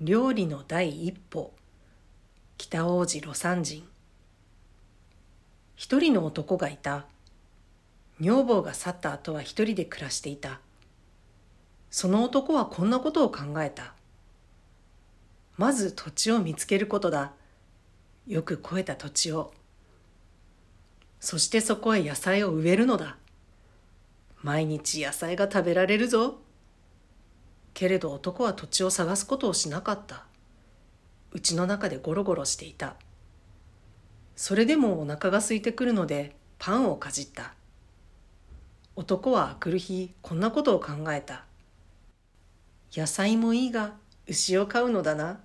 料理の第一歩。北王子魯山人。一人の男がいた。女房が去った後は一人で暮らしていた。その男はこんなことを考えた。まず土地を見つけることだ。よく肥えた土地を。そしてそこへ野菜を植えるのだ。毎日野菜が食べられるぞ。けれど男は土地を探すことをしなかった。家の中でゴロゴロしていた。それでもお腹が空いてくるのでパンをかじった。男はあくる日こんなことを考えた。野菜もいいが牛を飼うのだな。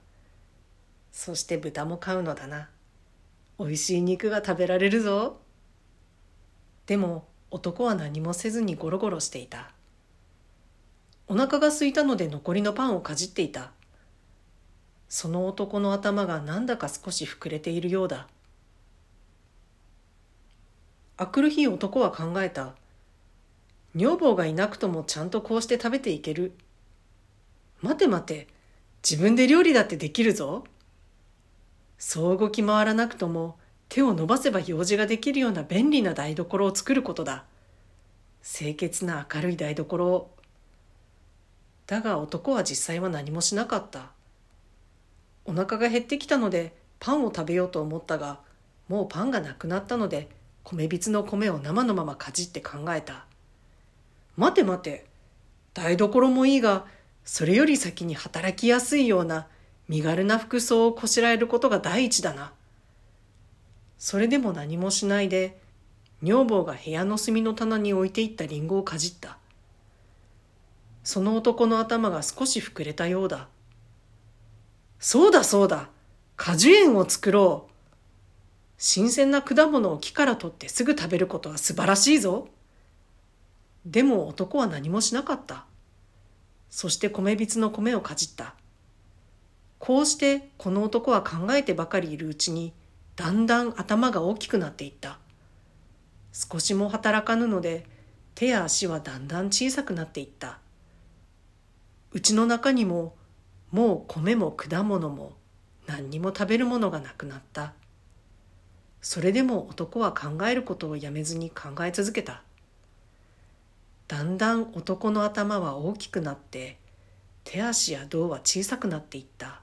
そして豚も飼うのだな。おいしい肉が食べられるぞ。でも男は何もせずにゴロゴロしていた。お腹が空いたので残りのパンをかじっていた。その男の頭がなんだか少し膨れているようだ。あくる日男は考えた。女房がいなくともちゃんとこうして食べていける。待て待て自分で料理だってできるぞ。そう動き回らなくとも手を伸ばせば用事ができるような便利な台所を作ることだ。清潔な明るい台所を。だが男は実際は何もしなかった。お腹が減ってきたのでパンを食べようと思ったがもうパンがなくなったので米びつの米を生のままかじって考えた。待て待て台所もいいがそれより先に働きやすいような身軽な服装をこしらえることが第一だな。それでも何もしないで女房が部屋の隅の棚に置いていったリンゴをかじった。その男の頭が少し膨れたようだ。そうだそうだ。果樹園を作ろう。新鮮な果物を木から取ってすぐ食べることは素晴らしいぞ。でも男は何もしなかった。そして米びつの米をかじった。こうしてこの男は考えてばかりいるうちにだんだん頭が大きくなっていった。少しも働かぬので手や足はだんだん小さくなっていった。うちの中にももう米も果物も何にも食べるものがなくなった。それでも男は考えることをやめずに考え続けた。だんだん男の頭は大きくなって手足や胴は小さくなっていった。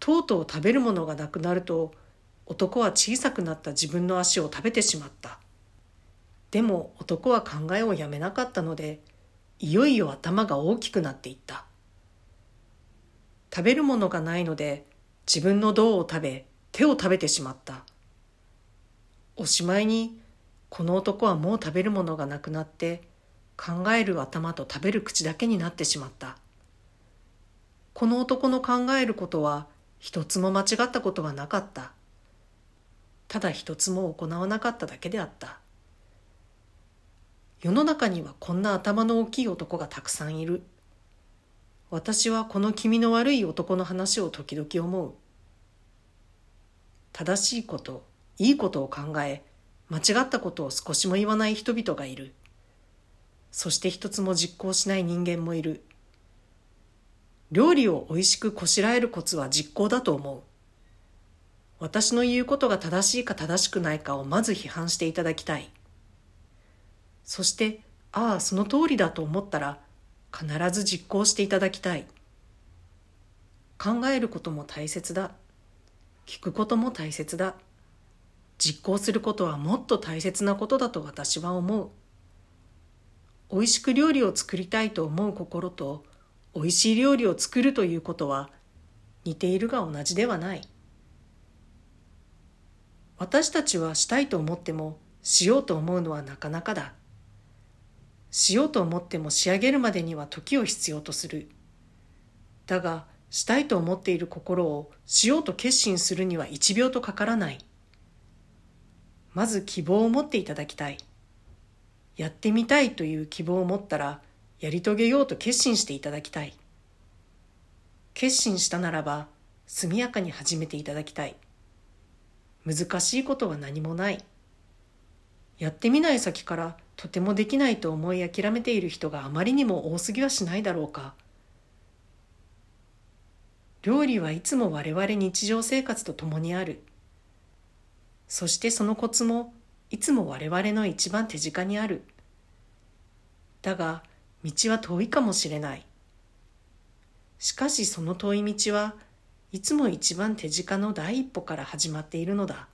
とうとう食べるものがなくなると男は小さくなった自分の足を食べてしまった。でも男は考えをやめなかったのでいよいよ頭が大きくなっていった。食べるものがないので自分の胴を食べ手を食べてしまった。おしまいにこの男はもう食べるものがなくなって考える頭と食べる口だけになってしまった。この男の考えることは一つも間違ったことはなかった。ただ一つも行わなかっただけであった。世の中にはこんな頭の大きい男がたくさんいる私はこの気味の悪い男の話を時々思う。正しいこと、いいことを考え、間違ったことを少しも言わない人々がいる。そして一つも実行しない人間もいる。料理を美味しくこしらえるコツは実行だと思う。私の言うことが正しいか正しくないかをまず批判していただきたい。そして、ああ、その通りだと思ったら、必ず実行していただきたい。考えることも大切だ。聞くことも大切だ。実行することはもっと大切なことだと私は思う。美味しく料理を作りたいと思う心と美味しい料理を作るということは似ているが同じではない。私たちはしたいと思ってもしようと思うのはなかなかだ。しようと思っても仕上げるまでには時を必要とする。だが、したいと思っている心をしようと決心するには一秒とかからない。まず希望を持っていただきたい。やってみたいという希望を持ったら、やり遂げようと決心していただきたい。決心したならば、速やかに始めていただきたい。難しいことは何もない。やってみない先からとてもできないと思い諦めている人があまりにも多すぎはしないだろうか料理はいつも我々日常生活と共にある。そしてそのコツもいつも我々の一番手近にある。だが、道は遠いかもしれない。しかしその遠い道はいつも一番手近の第一歩から始まっているのだ。